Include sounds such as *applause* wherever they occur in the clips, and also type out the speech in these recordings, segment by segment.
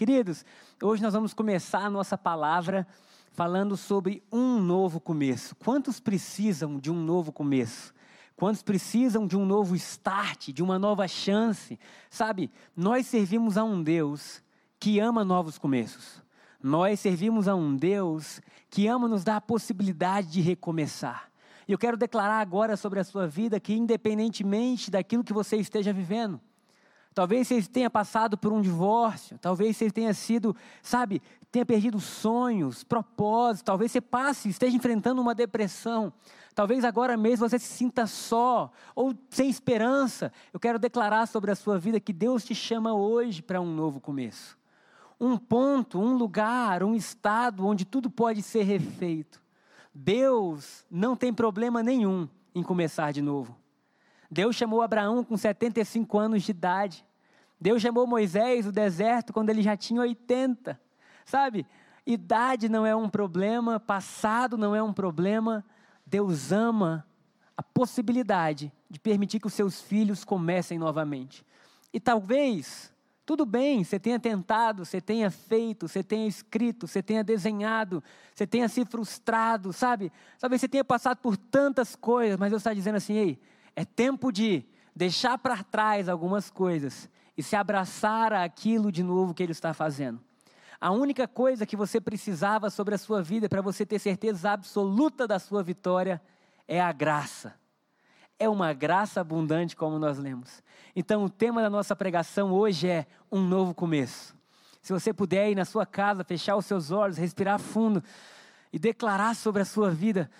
Queridos, hoje nós vamos começar a nossa palavra falando sobre um novo começo. Quantos precisam de um novo começo? Quantos precisam de um novo start, de uma nova chance? Sabe, nós servimos a um Deus que ama novos começos. Nós servimos a um Deus que ama nos dar a possibilidade de recomeçar. E eu quero declarar agora sobre a sua vida que, independentemente daquilo que você esteja vivendo, Talvez você tenha passado por um divórcio, talvez você tenha sido, sabe, tenha perdido sonhos, propósitos, talvez você passe, esteja enfrentando uma depressão, talvez agora mesmo você se sinta só ou sem esperança. Eu quero declarar sobre a sua vida que Deus te chama hoje para um novo começo. Um ponto, um lugar, um estado onde tudo pode ser refeito. Deus não tem problema nenhum em começar de novo. Deus chamou Abraão com 75 anos de idade. Deus chamou Moisés no deserto quando ele já tinha 80. Sabe? Idade não é um problema, passado não é um problema. Deus ama a possibilidade de permitir que os seus filhos comecem novamente. E talvez, tudo bem, você tenha tentado, você tenha feito, você tenha escrito, você tenha desenhado, você tenha se frustrado, sabe? Talvez você tenha passado por tantas coisas, mas Deus está dizendo assim: ei, é tempo de deixar para trás algumas coisas e se abraçar àquilo de novo que Ele está fazendo. A única coisa que você precisava sobre a sua vida para você ter certeza absoluta da sua vitória é a graça. É uma graça abundante, como nós lemos. Então, o tema da nossa pregação hoje é um novo começo. Se você puder ir na sua casa, fechar os seus olhos, respirar fundo e declarar sobre a sua vida: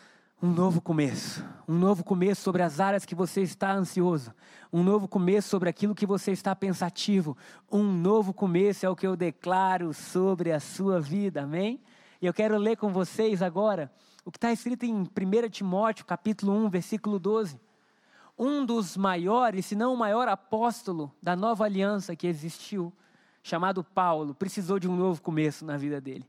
um novo começo. Um novo começo sobre as áreas que você está ansioso. Um novo começo sobre aquilo que você está pensativo. Um novo começo é o que eu declaro sobre a sua vida. Amém? E eu quero ler com vocês agora o que está escrito em 1 Timóteo, capítulo 1, versículo 12. Um dos maiores, se não o maior apóstolo da nova aliança que existiu, chamado Paulo, precisou de um novo começo na vida dele.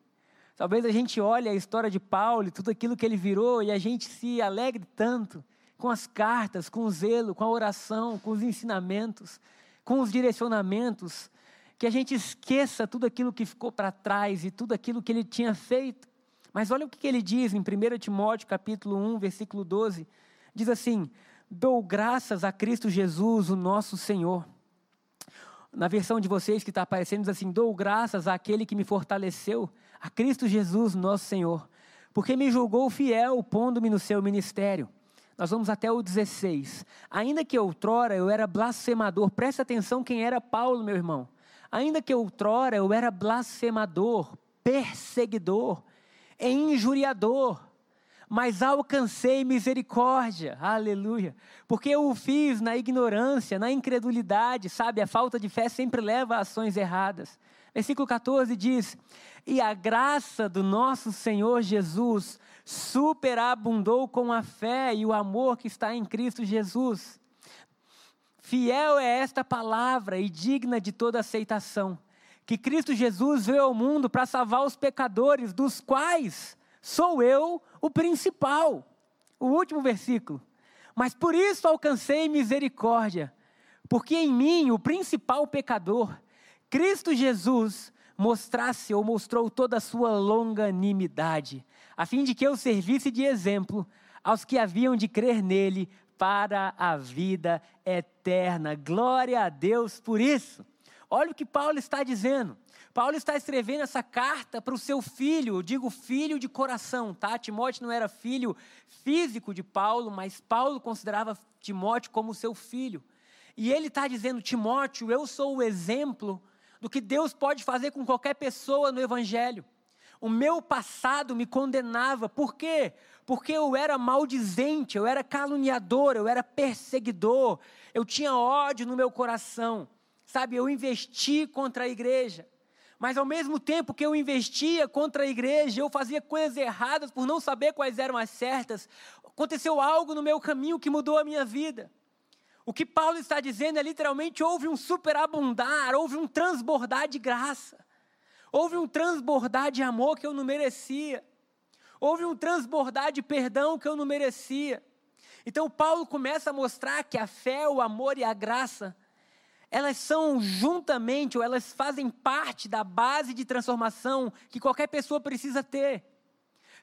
Talvez a gente olhe a história de Paulo e tudo aquilo que ele virou e a gente se alegre tanto com as cartas, com o zelo, com a oração, com os ensinamentos, com os direcionamentos, que a gente esqueça tudo aquilo que ficou para trás e tudo aquilo que ele tinha feito. Mas olha o que ele diz em 1 Timóteo capítulo 1, versículo 12. Diz assim: Dou graças a Cristo Jesus, o nosso Senhor. Na versão de vocês que está aparecendo, diz assim: Dou graças àquele que me fortaleceu a Cristo Jesus, nosso Senhor, porque me julgou fiel, pondo-me no seu ministério. Nós vamos até o 16. Ainda que outrora eu era blasfemador, presta atenção quem era Paulo, meu irmão. Ainda que outrora eu era blasfemador, perseguidor injuriador, mas alcancei misericórdia, aleluia, porque eu o fiz na ignorância, na incredulidade, sabe? A falta de fé sempre leva a ações erradas. Versículo 14 diz: E a graça do nosso Senhor Jesus superabundou com a fé e o amor que está em Cristo Jesus. Fiel é esta palavra e digna de toda aceitação, que Cristo Jesus veio ao mundo para salvar os pecadores, dos quais sou eu o principal. O último versículo. Mas por isso alcancei misericórdia, porque em mim, o principal pecador, Cristo Jesus mostrasse ou mostrou toda a sua longanimidade, a fim de que eu servisse de exemplo aos que haviam de crer nele para a vida eterna. Glória a Deus por isso. Olha o que Paulo está dizendo. Paulo está escrevendo essa carta para o seu filho, eu digo filho de coração, tá? Timóteo não era filho físico de Paulo, mas Paulo considerava Timóteo como seu filho. E ele está dizendo: Timóteo, eu sou o exemplo do que Deus pode fazer com qualquer pessoa no Evangelho. O meu passado me condenava, por quê? Porque eu era maldizente, eu era caluniador, eu era perseguidor, eu tinha ódio no meu coração, sabe? Eu investi contra a igreja, mas ao mesmo tempo que eu investia contra a igreja, eu fazia coisas erradas por não saber quais eram as certas, aconteceu algo no meu caminho que mudou a minha vida. O que Paulo está dizendo é literalmente: houve um superabundar, houve um transbordar de graça, houve um transbordar de amor que eu não merecia, houve um transbordar de perdão que eu não merecia. Então, Paulo começa a mostrar que a fé, o amor e a graça elas são juntamente, ou elas fazem parte da base de transformação que qualquer pessoa precisa ter.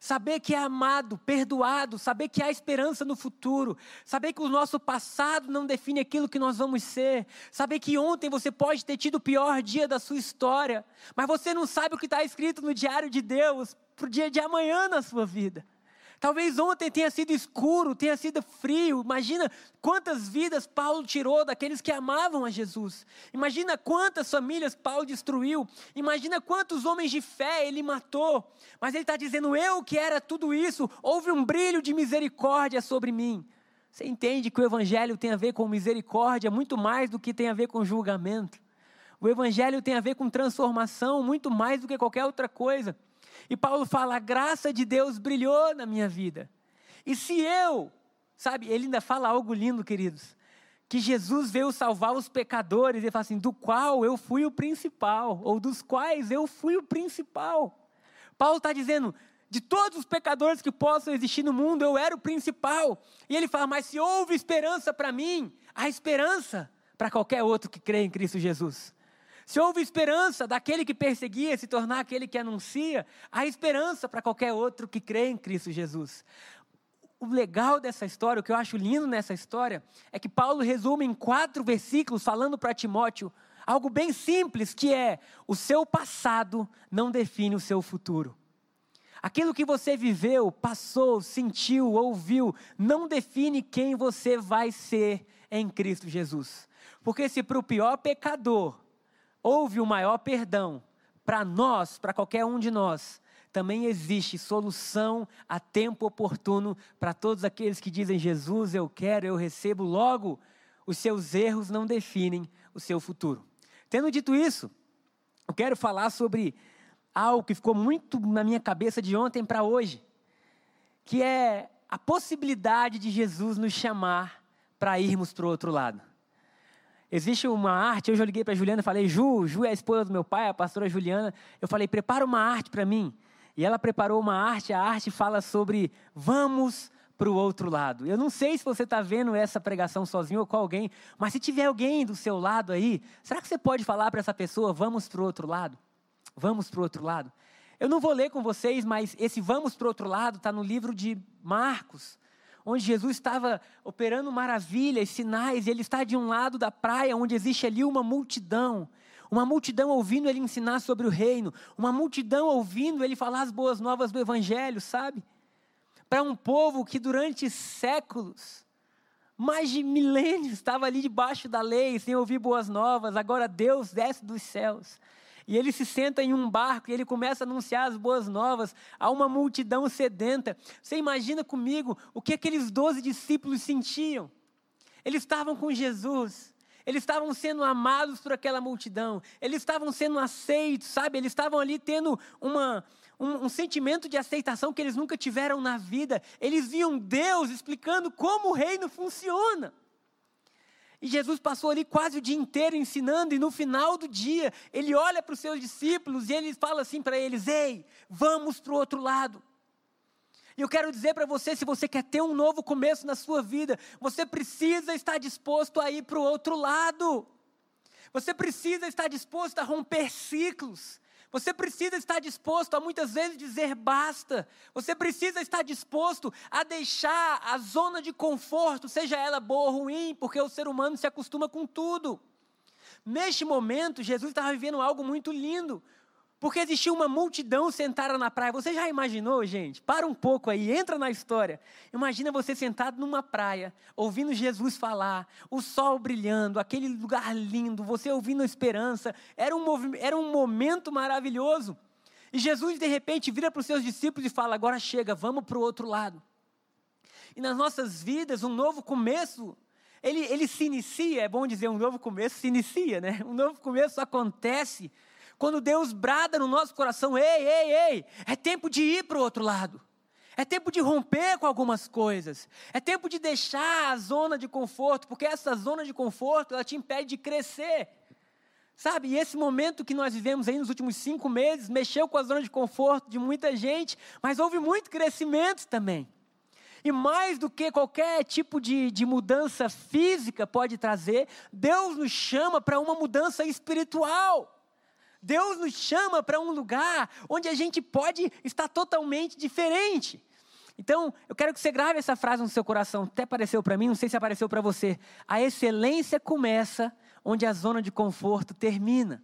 Saber que é amado, perdoado, saber que há esperança no futuro, saber que o nosso passado não define aquilo que nós vamos ser, saber que ontem você pode ter tido o pior dia da sua história, mas você não sabe o que está escrito no diário de Deus para o dia de amanhã na sua vida. Talvez ontem tenha sido escuro, tenha sido frio. Imagina quantas vidas Paulo tirou daqueles que amavam a Jesus. Imagina quantas famílias Paulo destruiu. Imagina quantos homens de fé ele matou. Mas ele está dizendo: Eu que era tudo isso, houve um brilho de misericórdia sobre mim. Você entende que o Evangelho tem a ver com misericórdia muito mais do que tem a ver com julgamento. O Evangelho tem a ver com transformação muito mais do que qualquer outra coisa. E Paulo fala: a graça de Deus brilhou na minha vida. E se eu, sabe, ele ainda fala algo lindo, queridos, que Jesus veio salvar os pecadores, ele fala assim: do qual eu fui o principal, ou dos quais eu fui o principal. Paulo está dizendo: de todos os pecadores que possam existir no mundo, eu era o principal. E ele fala: mas se houve esperança para mim, há esperança para qualquer outro que crê em Cristo Jesus. Se houve esperança daquele que perseguia se tornar aquele que anuncia, há esperança para qualquer outro que crê em Cristo Jesus. O legal dessa história, o que eu acho lindo nessa história, é que Paulo resume em quatro versículos, falando para Timóteo, algo bem simples, que é: o seu passado não define o seu futuro. Aquilo que você viveu, passou, sentiu, ouviu, não define quem você vai ser em Cristo Jesus. Porque se para o pior pecador houve o maior perdão para nós, para qualquer um de nós, também existe solução a tempo oportuno para todos aqueles que dizem: Jesus, eu quero, eu recebo. Logo, os seus erros não definem o seu futuro. Tendo dito isso, eu quero falar sobre algo que ficou muito na minha cabeça de ontem para hoje, que é a possibilidade de Jesus nos chamar para irmos para o outro lado. Existe uma arte, eu liguei para a Juliana e falei, Ju, Ju é a esposa do meu pai, a pastora Juliana. Eu falei, prepara uma arte para mim. E ela preparou uma arte, a arte fala sobre vamos para o outro lado. Eu não sei se você está vendo essa pregação sozinho ou com alguém, mas se tiver alguém do seu lado aí, será que você pode falar para essa pessoa, vamos para o outro lado? Vamos para o outro lado. Eu não vou ler com vocês, mas esse vamos para o outro lado está no livro de Marcos onde Jesus estava operando maravilhas, sinais, e ele está de um lado da praia, onde existe ali uma multidão. Uma multidão ouvindo ele ensinar sobre o reino, uma multidão ouvindo ele falar as boas novas do Evangelho, sabe? Para um povo que durante séculos, mais de milênios, estava ali debaixo da lei, sem ouvir boas novas, agora Deus desce dos céus e ele se senta em um barco e ele começa a anunciar as boas novas a uma multidão sedenta. Você imagina comigo o que aqueles doze discípulos sentiam? Eles estavam com Jesus. Eles estavam sendo amados por aquela multidão. Eles estavam sendo aceitos, sabe? Eles estavam ali tendo uma, um, um, sentimento de aceitação que eles nunca tiveram na vida. Eles viam Deus explicando como o reino funciona. E Jesus passou ali quase o dia inteiro ensinando, e no final do dia, ele olha para os seus discípulos e ele fala assim para eles: Ei, vamos para o outro lado. E eu quero dizer para você: se você quer ter um novo começo na sua vida, você precisa estar disposto a ir para o outro lado. Você precisa estar disposto a romper ciclos. Você precisa estar disposto a muitas vezes dizer basta. Você precisa estar disposto a deixar a zona de conforto, seja ela boa ou ruim, porque o ser humano se acostuma com tudo. Neste momento, Jesus estava vivendo algo muito lindo. Porque existia uma multidão sentada na praia. Você já imaginou, gente? Para um pouco aí, entra na história. Imagina você sentado numa praia, ouvindo Jesus falar, o sol brilhando, aquele lugar lindo, você ouvindo a esperança. Era um, era um momento maravilhoso. E Jesus, de repente, vira para os seus discípulos e fala: Agora chega, vamos para o outro lado. E nas nossas vidas, um novo começo ele, ele, se inicia, é bom dizer, um novo começo se inicia, né? Um novo começo acontece quando Deus brada no nosso coração: ei, ei, ei, é tempo de ir para o outro lado. É tempo de romper com algumas coisas. É tempo de deixar a zona de conforto, porque essa zona de conforto ela te impede de crescer. Sabe, e esse momento que nós vivemos aí nos últimos cinco meses mexeu com a zona de conforto de muita gente, mas houve muito crescimento também. E mais do que qualquer tipo de, de mudança física pode trazer, Deus nos chama para uma mudança espiritual. Deus nos chama para um lugar onde a gente pode estar totalmente diferente. Então, eu quero que você grave essa frase no seu coração. Até apareceu para mim, não sei se apareceu para você. A excelência começa onde a zona de conforto termina.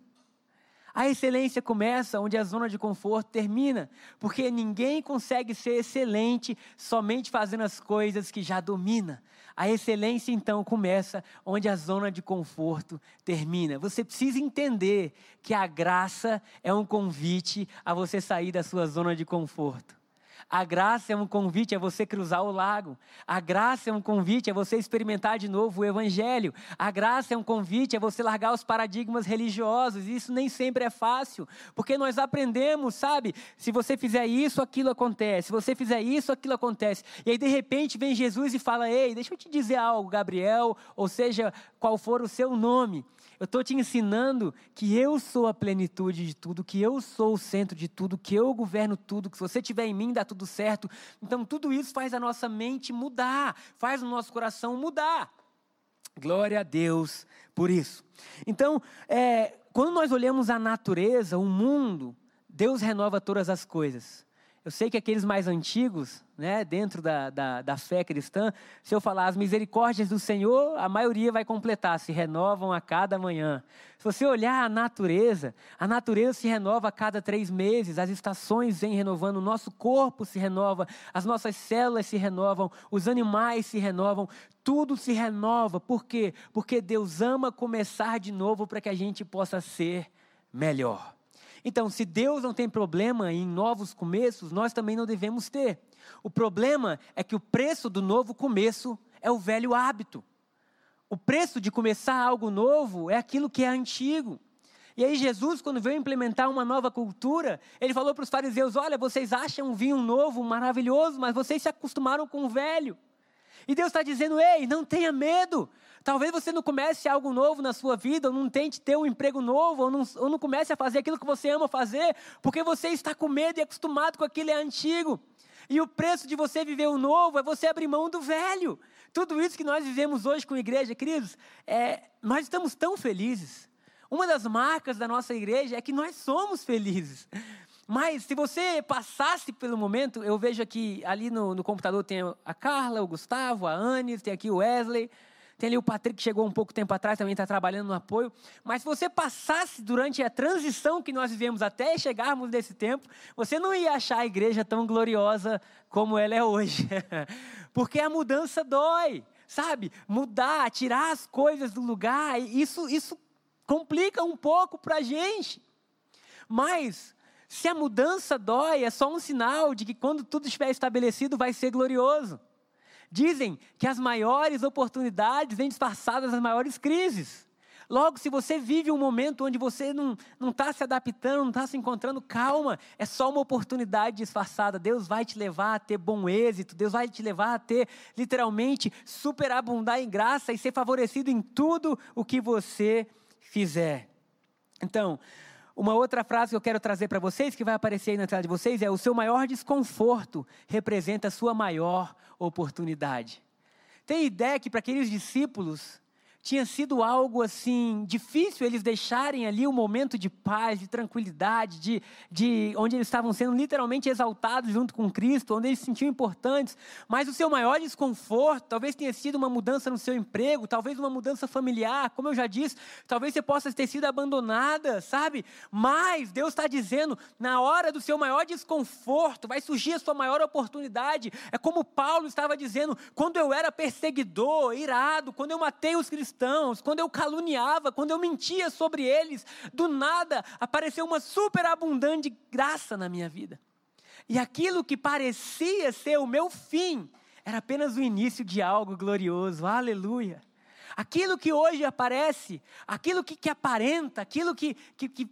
A excelência começa onde a zona de conforto termina, porque ninguém consegue ser excelente somente fazendo as coisas que já domina. A excelência então começa onde a zona de conforto termina. Você precisa entender que a graça é um convite a você sair da sua zona de conforto. A graça é um convite a você cruzar o lago. A graça é um convite a você experimentar de novo o Evangelho. A graça é um convite a você largar os paradigmas religiosos. Isso nem sempre é fácil, porque nós aprendemos, sabe? Se você fizer isso, aquilo acontece. Se você fizer isso, aquilo acontece. E aí, de repente, vem Jesus e fala: Ei, deixa eu te dizer algo, Gabriel, ou seja, qual for o seu nome. Eu estou te ensinando que eu sou a plenitude de tudo, que eu sou o centro de tudo, que eu governo tudo, que se você estiver em mim dá tudo certo. Então tudo isso faz a nossa mente mudar, faz o nosso coração mudar. Glória a Deus por isso. Então, é, quando nós olhamos a natureza, o mundo, Deus renova todas as coisas. Eu sei que aqueles mais antigos, né, dentro da, da, da, fé cristã, se eu falar as misericórdias do Senhor, a maioria vai completar, se renovam a cada manhã. Se você olhar a natureza, a natureza se renova a cada três meses, as estações vêm renovando, o nosso corpo se renova, as nossas células se renovam, os animais se renovam, tudo se renova. Por quê? Porque Deus ama começar de novo para que a gente possa ser melhor. Então, se Deus não tem problema em novos começos, nós também não devemos ter. O problema é que o preço do novo começo é o velho hábito. O preço de começar algo novo é aquilo que é antigo. E aí Jesus, quando veio implementar uma nova cultura, ele falou para os fariseus: olha, vocês acham um vinho novo maravilhoso, mas vocês se acostumaram com o velho. E Deus está dizendo: ei, não tenha medo. Talvez você não comece algo novo na sua vida, ou não tente ter um emprego novo, ou não, ou não comece a fazer aquilo que você ama fazer, porque você está com medo e acostumado com aquilo é antigo. E o preço de você viver o novo é você abrir mão do velho. Tudo isso que nós vivemos hoje com a igreja, queridos, é, nós estamos tão felizes. Uma das marcas da nossa igreja é que nós somos felizes. Mas se você passasse pelo momento, eu vejo aqui, ali no, no computador tem a Carla, o Gustavo, a Anne, tem aqui o Wesley. Tem ali o Patrick que chegou um pouco tempo atrás, também está trabalhando no apoio. Mas se você passasse durante a transição que nós vivemos até chegarmos nesse tempo, você não ia achar a igreja tão gloriosa como ela é hoje. *laughs* Porque a mudança dói, sabe? Mudar, tirar as coisas do lugar, isso, isso complica um pouco para a gente. Mas se a mudança dói, é só um sinal de que quando tudo estiver estabelecido vai ser glorioso. Dizem que as maiores oportunidades vêm disfarçadas das maiores crises. Logo, se você vive um momento onde você não está se adaptando, não está se encontrando, calma, é só uma oportunidade disfarçada. Deus vai te levar a ter bom êxito, Deus vai te levar a ter, literalmente, superabundar em graça e ser favorecido em tudo o que você fizer. Então, uma outra frase que eu quero trazer para vocês, que vai aparecer aí na tela de vocês, é: o seu maior desconforto representa a sua maior oportunidade. Tem ideia que para aqueles discípulos tinha sido algo assim difícil eles deixarem ali um momento de paz, de tranquilidade, de, de onde eles estavam sendo literalmente exaltados junto com Cristo, onde eles se sentiam importantes. Mas o seu maior desconforto talvez tenha sido uma mudança no seu emprego, talvez uma mudança familiar, como eu já disse, talvez você possa ter sido abandonada, sabe? Mas Deus está dizendo, na hora do seu maior desconforto, vai surgir a sua maior oportunidade. É como Paulo estava dizendo, quando eu era perseguidor, irado, quando eu matei os cristãos cristãos, quando eu caluniava, quando eu mentia sobre eles, do nada apareceu uma superabundante graça na minha vida. E aquilo que parecia ser o meu fim, era apenas o início de algo glorioso. Aleluia. Aquilo que hoje aparece, aquilo que, que aparenta, aquilo que, que, que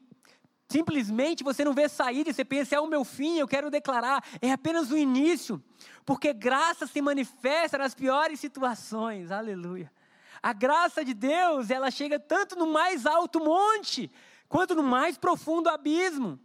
simplesmente você não vê saída e você pensa, é o meu fim, eu quero declarar, é apenas o início, porque graça se manifesta nas piores situações, aleluia. A graça de Deus, ela chega tanto no mais alto monte, quanto no mais profundo abismo.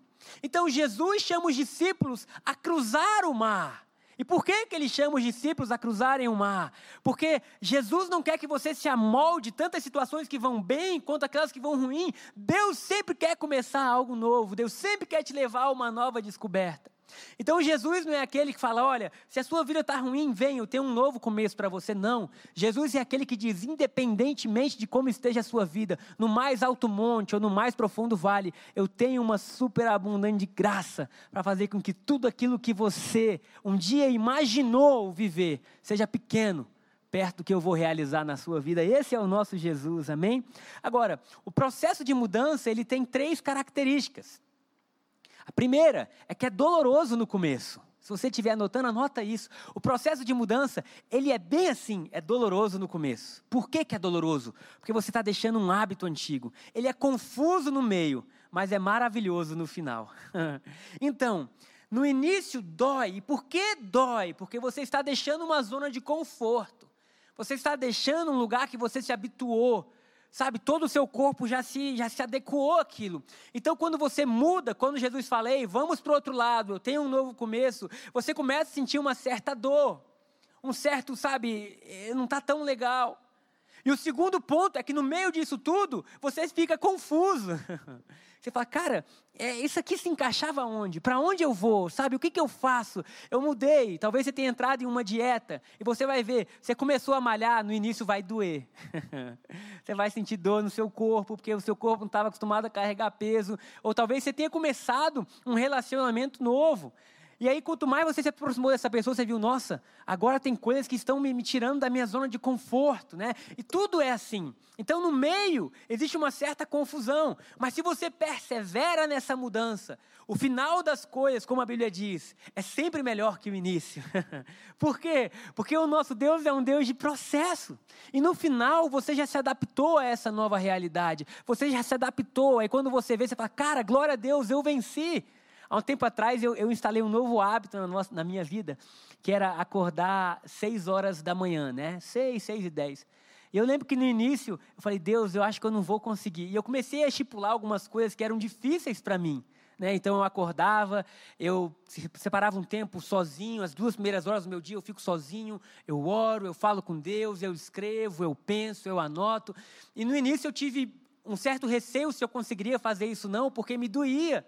Então Jesus chama os discípulos a cruzar o mar. E por que, que ele chama os discípulos a cruzarem o mar? Porque Jesus não quer que você se amolde tantas situações que vão bem quanto aquelas que vão ruim. Deus sempre quer começar algo novo. Deus sempre quer te levar a uma nova descoberta. Então Jesus não é aquele que fala: olha, se a sua vida está ruim, vem, eu tenho um novo começo para você. Não. Jesus é aquele que diz: independentemente de como esteja a sua vida, no mais alto monte ou no mais profundo vale, eu tenho uma superabundante graça para fazer com que tudo aquilo que você um dia imaginou viver seja pequeno. Perto do que eu vou realizar na sua vida. Esse é o nosso Jesus, amém? Agora, o processo de mudança ele tem três características. A primeira é que é doloroso no começo. Se você estiver anotando, anota isso. O processo de mudança, ele é bem assim, é doloroso no começo. Por que, que é doloroso? Porque você está deixando um hábito antigo. Ele é confuso no meio, mas é maravilhoso no final. *laughs* então, no início dói. E por que dói? Porque você está deixando uma zona de conforto. Você está deixando um lugar que você se habituou sabe, todo o seu corpo já se, já se adequou àquilo. Então, quando você muda, quando Jesus fala, Ei, vamos para o outro lado, eu tenho um novo começo, você começa a sentir uma certa dor, um certo, sabe, eh, não está tão legal. E o segundo ponto é que no meio disso tudo, você fica confuso. *laughs* Você fala, cara, é, isso aqui se encaixava onde? Para onde eu vou? Sabe, o que, que eu faço? Eu mudei. Talvez você tenha entrado em uma dieta e você vai ver, você começou a malhar, no início vai doer. *laughs* você vai sentir dor no seu corpo, porque o seu corpo não estava acostumado a carregar peso. Ou talvez você tenha começado um relacionamento novo. E aí, quanto mais você se aproximou dessa pessoa, você viu, nossa, agora tem coisas que estão me, tirando da minha zona de conforto, né? E tudo é assim. Então, no meio, existe uma certa confusão. Mas se você persevera nessa mudança, o final das coisas, como a Bíblia diz, é sempre melhor que o início. *laughs* Por quê? Porque o nosso Deus é um Deus de processo. E no final, você já se adaptou a essa nova realidade. Você já se adaptou. Aí, quando você vê, você fala, cara, glória a Deus, eu venci. Há um tempo atrás eu, eu instalei um novo hábito na, nossa, na minha vida, que era acordar seis horas da manhã, né? Seis, seis e dez. E eu lembro que no início eu falei, Deus, eu acho que eu não vou conseguir. E eu comecei a estipular algumas coisas que eram difíceis para mim. Né? Então eu acordava, eu separava um tempo sozinho, as duas primeiras horas do meu dia eu fico sozinho, eu oro, eu falo com Deus, eu escrevo, eu penso, eu anoto. E no início eu tive um certo receio se eu conseguiria fazer isso não, porque me doía.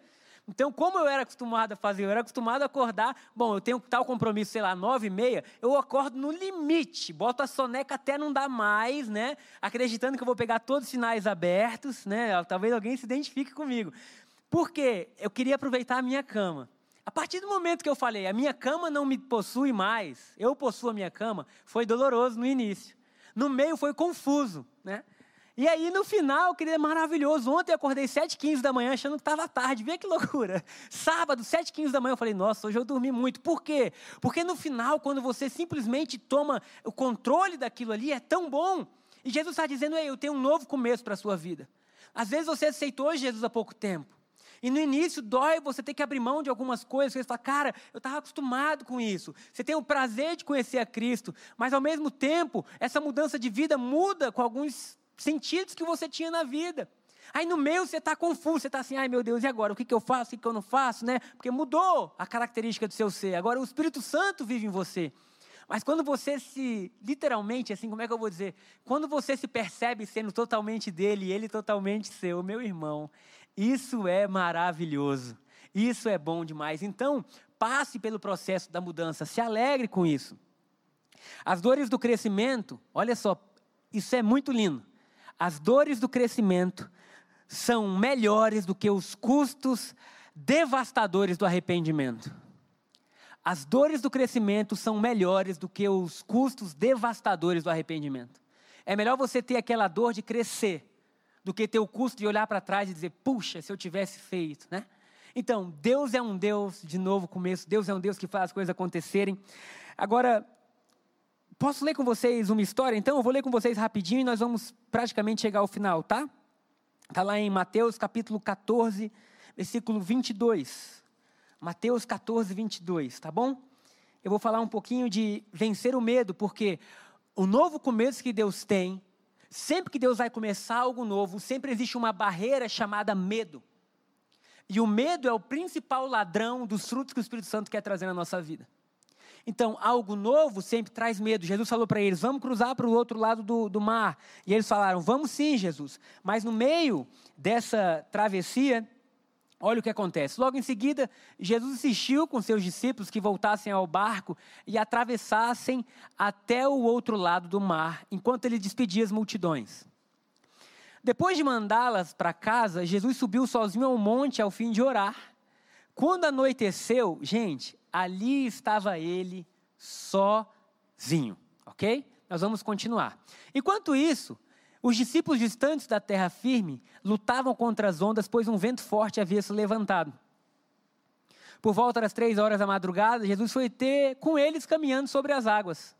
Então, como eu era acostumado a fazer? Eu era acostumado a acordar, bom, eu tenho tal compromisso, sei lá, nove e meia, eu acordo no limite, boto a soneca até não dar mais, né? Acreditando que eu vou pegar todos os sinais abertos, né? Talvez alguém se identifique comigo. Por quê? Eu queria aproveitar a minha cama. A partir do momento que eu falei, a minha cama não me possui mais, eu possuo a minha cama, foi doloroso no início. No meio foi confuso, né? E aí, no final, querido, é maravilhoso. Ontem eu acordei 7h15 da manhã, achando que estava tarde. Vê que loucura. *laughs* Sábado, 7h15 da manhã, eu falei, nossa, hoje eu dormi muito. Por quê? Porque no final, quando você simplesmente toma o controle daquilo ali, é tão bom. E Jesus está dizendo, Ei, eu tenho um novo começo para a sua vida. Às vezes você aceitou Jesus há pouco tempo. E no início dói você ter que abrir mão de algumas coisas. Você fala, cara, eu estava acostumado com isso. Você tem o prazer de conhecer a Cristo, mas ao mesmo tempo, essa mudança de vida muda com alguns sentidos que você tinha na vida. Aí no meio você está confuso, você está assim, ai meu Deus, e agora? O que, que eu faço, o que, que eu não faço, né? Porque mudou a característica do seu ser. Agora o Espírito Santo vive em você. Mas quando você se, literalmente, assim, como é que eu vou dizer? Quando você se percebe sendo totalmente dele e ele totalmente seu, meu irmão, isso é maravilhoso. Isso é bom demais. Então, passe pelo processo da mudança, se alegre com isso. As dores do crescimento, olha só, isso é muito lindo. As dores do crescimento são melhores do que os custos devastadores do arrependimento. As dores do crescimento são melhores do que os custos devastadores do arrependimento. É melhor você ter aquela dor de crescer do que ter o custo de olhar para trás e dizer, puxa, se eu tivesse feito, né? Então, Deus é um Deus, de novo começo, Deus é um Deus que faz as coisas acontecerem. Agora, Posso ler com vocês uma história? Então, eu vou ler com vocês rapidinho e nós vamos praticamente chegar ao final, tá? Está lá em Mateus capítulo 14, versículo 22. Mateus 14, 22, tá bom? Eu vou falar um pouquinho de vencer o medo, porque o novo começo que Deus tem, sempre que Deus vai começar algo novo, sempre existe uma barreira chamada medo. E o medo é o principal ladrão dos frutos que o Espírito Santo quer trazer na nossa vida. Então, algo novo sempre traz medo. Jesus falou para eles: vamos cruzar para o outro lado do, do mar. E eles falaram: vamos sim, Jesus. Mas no meio dessa travessia, olha o que acontece. Logo em seguida, Jesus insistiu com seus discípulos que voltassem ao barco e atravessassem até o outro lado do mar, enquanto ele despedia as multidões. Depois de mandá-las para casa, Jesus subiu sozinho ao monte ao fim de orar. Quando anoiteceu, gente, ali estava ele sozinho, ok? Nós vamos continuar. Enquanto isso, os discípulos distantes da terra firme lutavam contra as ondas, pois um vento forte havia se levantado. Por volta das três horas da madrugada, Jesus foi ter com eles caminhando sobre as águas.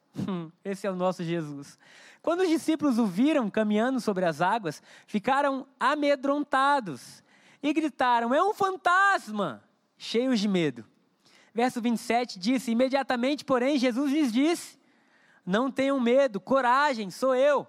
Esse é o nosso Jesus. Quando os discípulos o viram caminhando sobre as águas, ficaram amedrontados e gritaram: É um fantasma! Cheios de medo. Verso 27 diz: Imediatamente, porém, Jesus lhes disse: Não tenham medo, coragem, sou eu.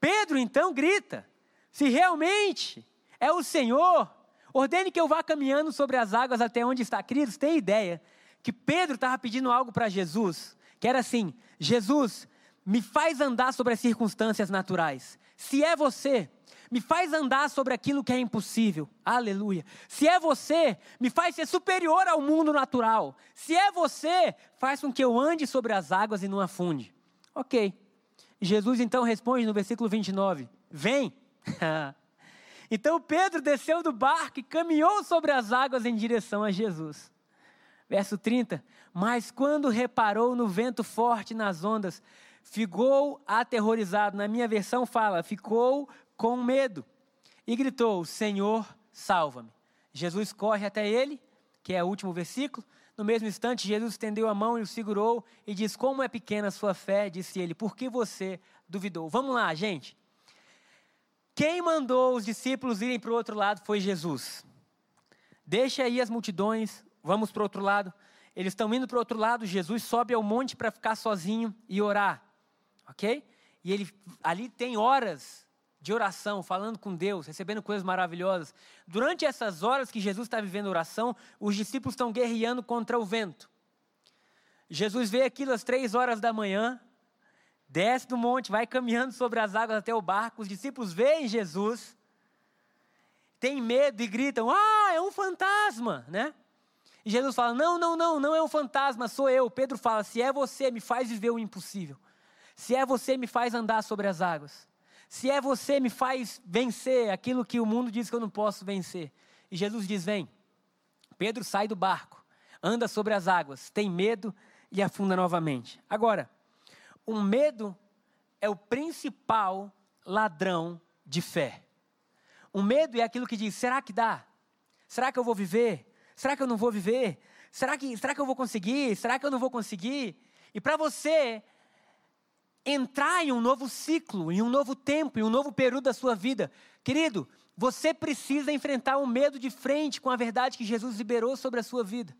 Pedro então grita: Se realmente é o Senhor, ordene que eu vá caminhando sobre as águas até onde está. Queridos, tem ideia que Pedro estava pedindo algo para Jesus, que era assim: Jesus, me faz andar sobre as circunstâncias naturais. Se é você, me faz andar sobre aquilo que é impossível. Aleluia. Se é você, me faz ser superior ao mundo natural. Se é você, faz com que eu ande sobre as águas e não afunde. Ok. Jesus então responde no versículo 29: Vem. *laughs* então Pedro desceu do barco e caminhou sobre as águas em direção a Jesus. Verso 30: Mas quando reparou no vento forte nas ondas, ficou aterrorizado. Na minha versão fala: ficou com medo e gritou: Senhor, salva-me. Jesus corre até ele, que é o último versículo, no mesmo instante, Jesus estendeu a mão e o segurou e diz: Como é pequena a sua fé, disse ele, por que você duvidou? Vamos lá, gente. Quem mandou os discípulos irem para o outro lado foi Jesus. Deixa aí as multidões, vamos para o outro lado. Eles estão indo para o outro lado, Jesus sobe ao monte para ficar sozinho e orar. Ok? E ele ali tem horas de oração, falando com Deus, recebendo coisas maravilhosas. Durante essas horas que Jesus está vivendo oração, os discípulos estão guerreando contra o vento. Jesus vê aquilo às três horas da manhã, desce do monte, vai caminhando sobre as águas até o barco. Os discípulos veem Jesus, têm medo e gritam: Ah, é um fantasma, né? E Jesus fala: Não, não, não, não é um fantasma, sou eu. Pedro fala: Se é você, me faz viver o impossível. Se é você, me faz andar sobre as águas. Se é você, me faz vencer aquilo que o mundo diz que eu não posso vencer. E Jesus diz: Vem. Pedro sai do barco, anda sobre as águas, tem medo e afunda novamente. Agora, o medo é o principal ladrão de fé. O medo é aquilo que diz: será que dá? Será que eu vou viver? Será que eu não vou viver? Será que, será que eu vou conseguir? Será que eu não vou conseguir? E para você entrar em um novo ciclo, em um novo tempo, em um novo período da sua vida. Querido, você precisa enfrentar o um medo de frente com a verdade que Jesus liberou sobre a sua vida.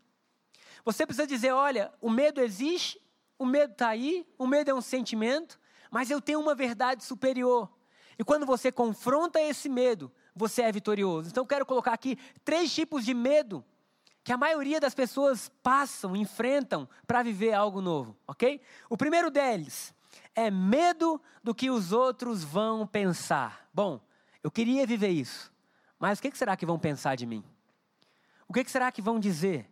Você precisa dizer: olha, o medo existe, o medo está aí, o medo é um sentimento, mas eu tenho uma verdade superior. E quando você confronta esse medo, você é vitorioso. Então eu quero colocar aqui três tipos de medo que a maioria das pessoas passam, enfrentam para viver algo novo, ok? O primeiro deles é medo do que os outros vão pensar. Bom, eu queria viver isso, mas o que será que vão pensar de mim? O que será que vão dizer?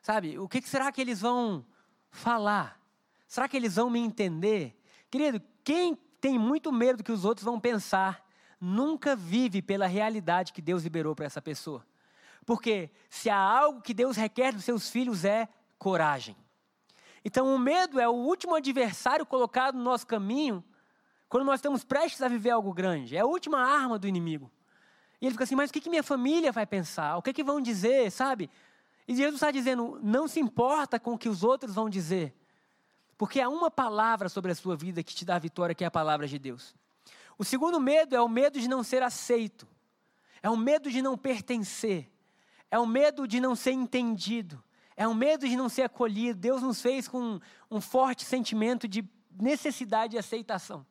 Sabe, o que será que eles vão falar? Será que eles vão me entender? Querido, quem tem muito medo do que os outros vão pensar, nunca vive pela realidade que Deus liberou para essa pessoa. Porque se há algo que Deus requer dos seus filhos é coragem. Então, o medo é o último adversário colocado no nosso caminho quando nós estamos prestes a viver algo grande. É a última arma do inimigo. E ele fica assim: mas o que, que minha família vai pensar? O que, que vão dizer, sabe? E Jesus está dizendo: não se importa com o que os outros vão dizer. Porque há uma palavra sobre a sua vida que te dá a vitória, que é a palavra de Deus. O segundo medo é o medo de não ser aceito. É o medo de não pertencer. É o medo de não ser entendido. É um medo de não ser acolhido. Deus nos fez com um forte sentimento de necessidade e aceitação.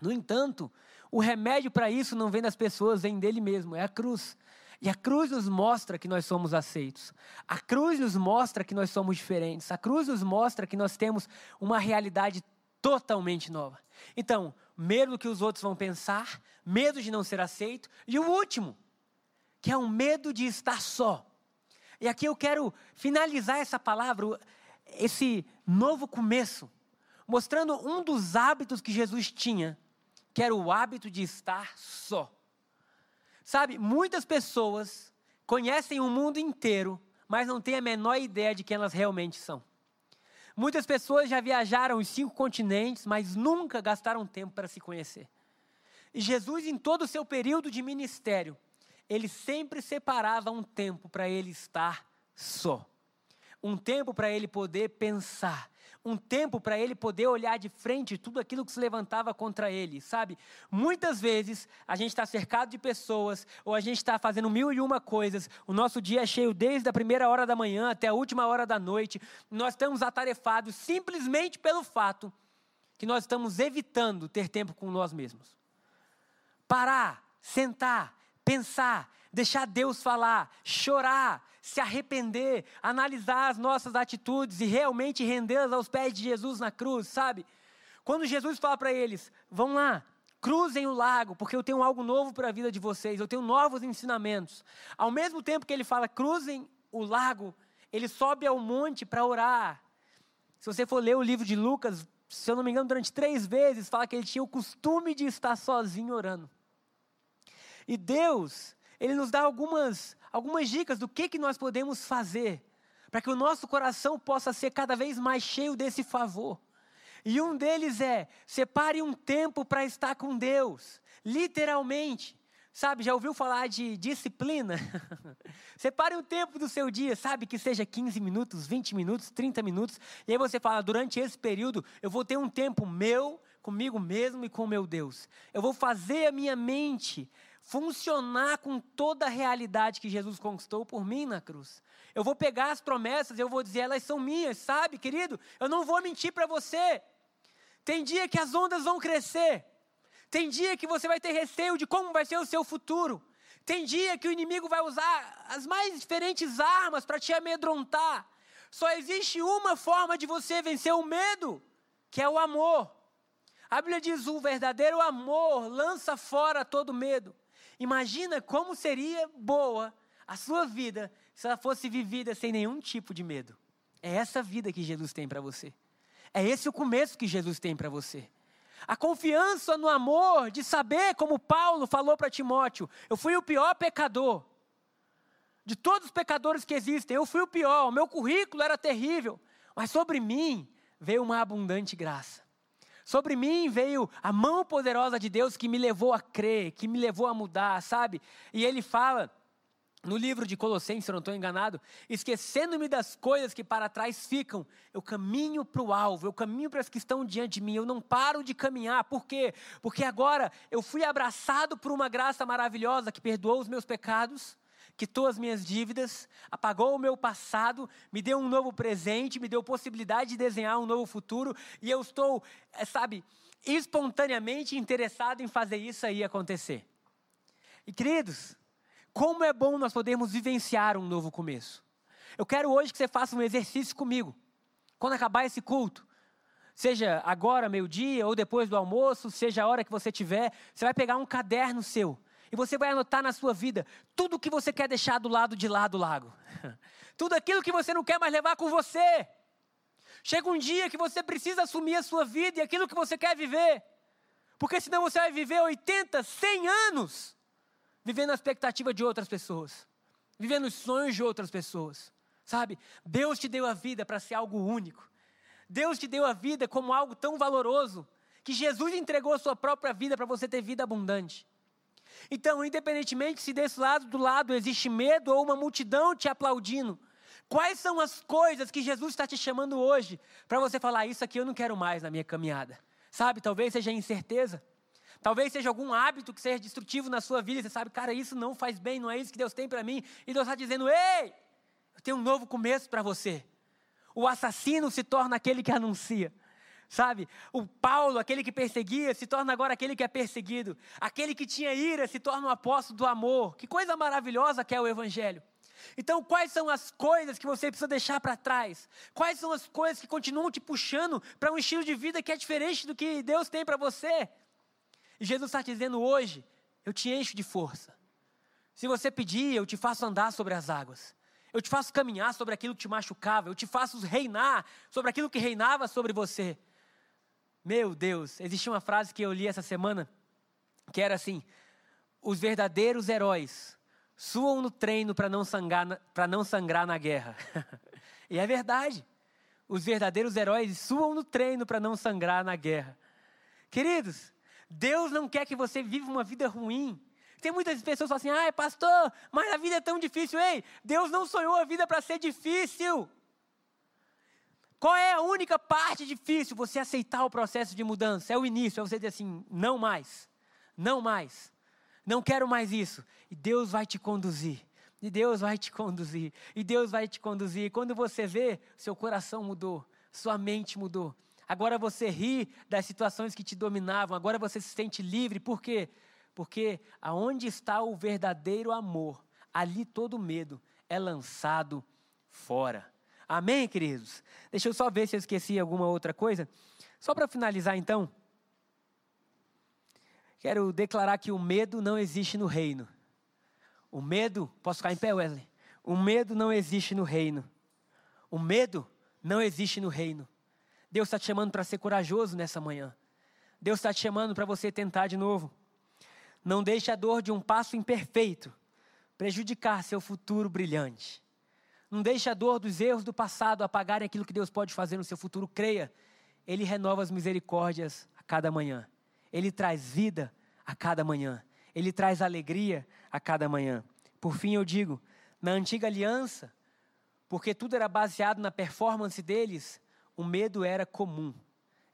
No entanto, o remédio para isso não vem das pessoas, vem dele mesmo, é a cruz. E a cruz nos mostra que nós somos aceitos. A cruz nos mostra que nós somos diferentes. A cruz nos mostra que nós temos uma realidade totalmente nova. Então, medo do que os outros vão pensar, medo de não ser aceito, e o último, que é o medo de estar só. E aqui eu quero finalizar essa palavra, esse novo começo, mostrando um dos hábitos que Jesus tinha, que era o hábito de estar só. Sabe, muitas pessoas conhecem o mundo inteiro, mas não têm a menor ideia de quem elas realmente são. Muitas pessoas já viajaram os cinco continentes, mas nunca gastaram tempo para se conhecer. E Jesus, em todo o seu período de ministério, ele sempre separava um tempo para ele estar só. Um tempo para ele poder pensar, um tempo para ele poder olhar de frente tudo aquilo que se levantava contra ele, sabe? Muitas vezes a gente está cercado de pessoas, ou a gente está fazendo mil e uma coisas, o nosso dia é cheio desde a primeira hora da manhã até a última hora da noite, nós estamos atarefados simplesmente pelo fato que nós estamos evitando ter tempo com nós mesmos. Parar, sentar, pensar, deixar Deus falar, chorar, se arrepender, analisar as nossas atitudes e realmente rendê-las aos pés de Jesus na cruz, sabe? Quando Jesus fala para eles: vão lá, cruzem o lago, porque eu tenho algo novo para a vida de vocês, eu tenho novos ensinamentos. Ao mesmo tempo que ele fala cruzem o lago, ele sobe ao monte para orar. Se você for ler o livro de Lucas, se eu não me engano, durante três vezes, fala que ele tinha o costume de estar sozinho orando. E Deus, Ele nos dá algumas, algumas dicas do que, que nós podemos fazer para que o nosso coração possa ser cada vez mais cheio desse favor. E um deles é: separe um tempo para estar com Deus, literalmente. Sabe, já ouviu falar de disciplina? *laughs* Separe um tempo do seu dia, sabe, que seja 15 minutos, 20 minutos, 30 minutos, e aí você fala: durante esse período eu vou ter um tempo meu, comigo mesmo e com o meu Deus. Eu vou fazer a minha mente funcionar com toda a realidade que Jesus conquistou por mim na cruz. Eu vou pegar as promessas, eu vou dizer, elas são minhas, sabe, querido? Eu não vou mentir para você. Tem dia que as ondas vão crescer. Tem dia que você vai ter receio de como vai ser o seu futuro. Tem dia que o inimigo vai usar as mais diferentes armas para te amedrontar. Só existe uma forma de você vencer o medo, que é o amor. A Bíblia diz: o verdadeiro amor lança fora todo medo. Imagina como seria boa a sua vida se ela fosse vivida sem nenhum tipo de medo. É essa vida que Jesus tem para você. É esse o começo que Jesus tem para você. A confiança no amor de saber, como Paulo falou para Timóteo: eu fui o pior pecador. De todos os pecadores que existem, eu fui o pior. O meu currículo era terrível. Mas sobre mim veio uma abundante graça. Sobre mim veio a mão poderosa de Deus que me levou a crer, que me levou a mudar, sabe? E ele fala no livro de Colossenses, se eu não estou enganado, esquecendo-me das coisas que para trás ficam, eu caminho para o alvo, eu caminho para as que estão diante de mim, eu não paro de caminhar, por quê? Porque agora eu fui abraçado por uma graça maravilhosa que perdoou os meus pecados, quitou as minhas dívidas, apagou o meu passado, me deu um novo presente, me deu possibilidade de desenhar um novo futuro, e eu estou, eh, sabe, espontaneamente interessado em fazer isso aí acontecer. E queridos, como é bom nós podermos vivenciar um novo começo. Eu quero hoje que você faça um exercício comigo. Quando acabar esse culto, seja agora, meio-dia, ou depois do almoço, seja a hora que você tiver, você vai pegar um caderno seu e você vai anotar na sua vida tudo que você quer deixar do lado de lá do lago. *laughs* tudo aquilo que você não quer mais levar com você. Chega um dia que você precisa assumir a sua vida e aquilo que você quer viver. Porque senão você vai viver 80, 100 anos vivendo a expectativa de outras pessoas, vivendo os sonhos de outras pessoas. Sabe? Deus te deu a vida para ser algo único. Deus te deu a vida como algo tão valoroso que Jesus entregou a sua própria vida para você ter vida abundante. Então, independentemente se desse lado do lado existe medo ou uma multidão te aplaudindo, quais são as coisas que Jesus está te chamando hoje para você falar isso aqui eu não quero mais na minha caminhada? Sabe, talvez seja incerteza. Talvez seja algum hábito que seja destrutivo na sua vida. Você sabe, cara, isso não faz bem, não é isso que Deus tem para mim. E Deus está dizendo: ei, eu tenho um novo começo para você. O assassino se torna aquele que anuncia. Sabe? O Paulo, aquele que perseguia, se torna agora aquele que é perseguido. Aquele que tinha ira se torna um apóstolo do amor. Que coisa maravilhosa que é o Evangelho. Então, quais são as coisas que você precisa deixar para trás? Quais são as coisas que continuam te puxando para um estilo de vida que é diferente do que Deus tem para você? E Jesus está dizendo hoje: eu te encho de força. Se você pedir, eu te faço andar sobre as águas. Eu te faço caminhar sobre aquilo que te machucava. Eu te faço reinar sobre aquilo que reinava sobre você. Meu Deus, existia uma frase que eu li essa semana que era assim: os verdadeiros heróis suam no treino para não, sangrar, não sangrar na guerra. *laughs* e é verdade. Os verdadeiros heróis suam no treino para não sangrar na guerra. Queridos, Deus não quer que você viva uma vida ruim. Tem muitas pessoas que falam assim: ai, pastor, mas a vida é tão difícil. Ei, Deus não sonhou a vida para ser difícil. Qual é a única parte difícil? Você aceitar o processo de mudança. É o início, é você dizer assim: não mais, não mais, não quero mais isso. E Deus vai te conduzir. E Deus vai te conduzir. E Deus vai te conduzir. E quando você vê, seu coração mudou, sua mente mudou. Agora você ri das situações que te dominavam, agora você se sente livre. Por quê? Porque aonde está o verdadeiro amor, ali todo medo é lançado fora. Amém, queridos? Deixa eu só ver se eu esqueci alguma outra coisa. Só para finalizar, então, quero declarar que o medo não existe no reino. O medo, posso ficar em pé, Wesley? O medo não existe no reino. O medo não existe no reino. Deus está te chamando para ser corajoso nessa manhã. Deus está te chamando para você tentar de novo. Não deixe a dor de um passo imperfeito prejudicar seu futuro brilhante. Não deixe a dor dos erros do passado apagarem aquilo que Deus pode fazer no seu futuro. Creia, Ele renova as misericórdias a cada manhã. Ele traz vida a cada manhã. Ele traz alegria a cada manhã. Por fim, eu digo, na antiga aliança, porque tudo era baseado na performance deles, o medo era comum.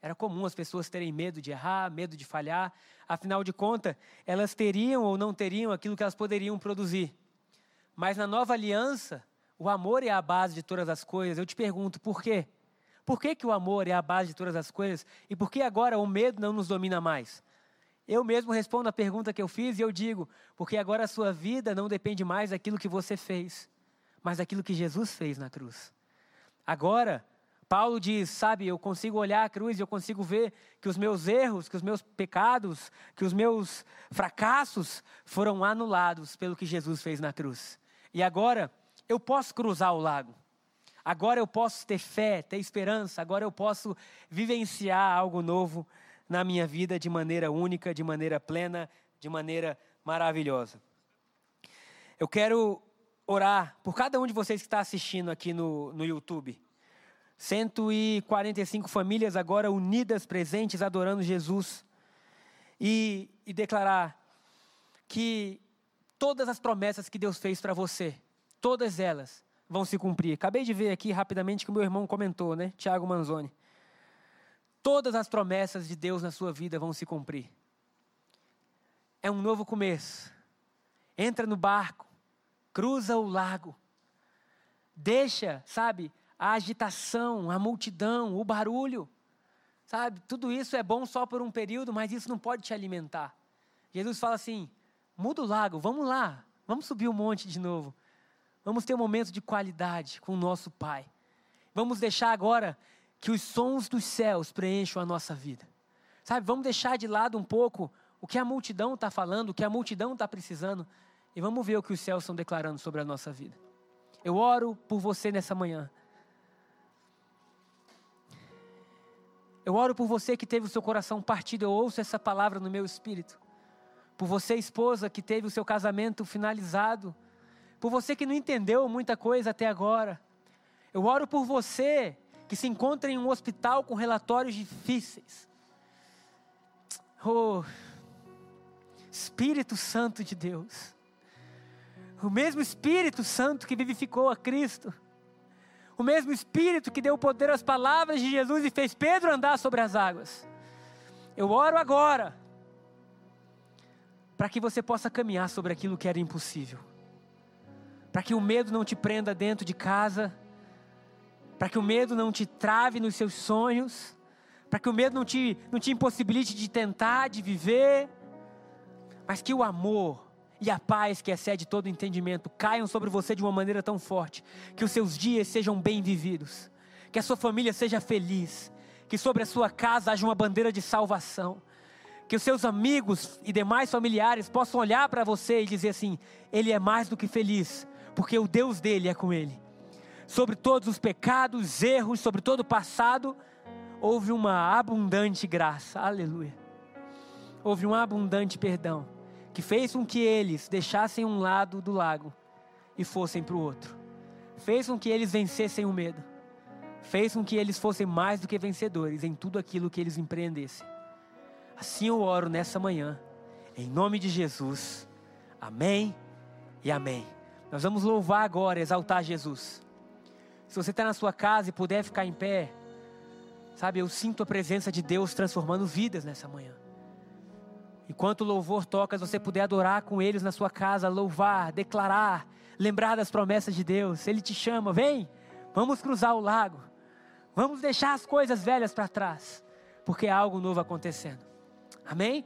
Era comum as pessoas terem medo de errar, medo de falhar. Afinal de contas, elas teriam ou não teriam aquilo que elas poderiam produzir. Mas na nova aliança, o amor é a base de todas as coisas. Eu te pergunto, por quê? Por que, que o amor é a base de todas as coisas? E por que agora o medo não nos domina mais? Eu mesmo respondo a pergunta que eu fiz e eu digo: porque agora a sua vida não depende mais daquilo que você fez, mas daquilo que Jesus fez na cruz. Agora, Paulo diz: sabe, eu consigo olhar a cruz e eu consigo ver que os meus erros, que os meus pecados, que os meus fracassos foram anulados pelo que Jesus fez na cruz. E agora eu posso cruzar o lago. Agora eu posso ter fé, ter esperança. Agora eu posso vivenciar algo novo na minha vida de maneira única, de maneira plena, de maneira maravilhosa. Eu quero orar por cada um de vocês que está assistindo aqui no, no YouTube. 145 famílias agora unidas, presentes, adorando Jesus. E, e declarar que todas as promessas que Deus fez para você, todas elas vão se cumprir. Acabei de ver aqui rapidamente que o meu irmão comentou, né? Tiago Manzoni. Todas as promessas de Deus na sua vida vão se cumprir. É um novo começo. Entra no barco, cruza o lago. Deixa, sabe, a agitação, a multidão, o barulho. Sabe, tudo isso é bom só por um período, mas isso não pode te alimentar. Jesus fala assim: muda o lago, vamos lá, vamos subir o monte de novo. Vamos ter um momento de qualidade com o nosso Pai. Vamos deixar agora que os sons dos céus preencham a nossa vida. Sabe, vamos deixar de lado um pouco o que a multidão está falando, o que a multidão está precisando, e vamos ver o que os céus estão declarando sobre a nossa vida. Eu oro por você nessa manhã. Eu oro por você que teve o seu coração partido, eu ouço essa palavra no meu espírito. Por você, esposa, que teve o seu casamento finalizado. Por você que não entendeu muita coisa até agora. Eu oro por você que se encontra em um hospital com relatórios difíceis. Oh, Espírito Santo de Deus. O mesmo Espírito Santo que vivificou a Cristo o mesmo Espírito que deu poder às palavras de Jesus e fez Pedro andar sobre as águas. Eu oro agora para que você possa caminhar sobre aquilo que era impossível. Para que o medo não te prenda dentro de casa, para que o medo não te trave nos seus sonhos, para que o medo não te, não te impossibilite de tentar, de viver, mas que o amor e a paz que excede todo entendimento caiam sobre você de uma maneira tão forte, que os seus dias sejam bem vividos, que a sua família seja feliz, que sobre a sua casa haja uma bandeira de salvação, que os seus amigos e demais familiares possam olhar para você e dizer assim: Ele é mais do que feliz, porque o Deus dele é com ele. Sobre todos os pecados, erros, sobre todo o passado, houve uma abundante graça, aleluia. Houve um abundante perdão, que fez com que eles deixassem um lado do lago e fossem para o outro, fez com que eles vencessem o medo, fez com que eles fossem mais do que vencedores em tudo aquilo que eles empreendessem. Assim eu oro nessa manhã, em nome de Jesus. Amém e amém. Nós vamos louvar agora, exaltar Jesus. Se você está na sua casa e puder ficar em pé, sabe, eu sinto a presença de Deus transformando vidas nessa manhã. Enquanto o louvor toca, se você puder adorar com eles na sua casa, louvar, declarar, lembrar das promessas de Deus. Ele te chama, vem, vamos cruzar o lago. Vamos deixar as coisas velhas para trás, porque há algo novo acontecendo. Amém?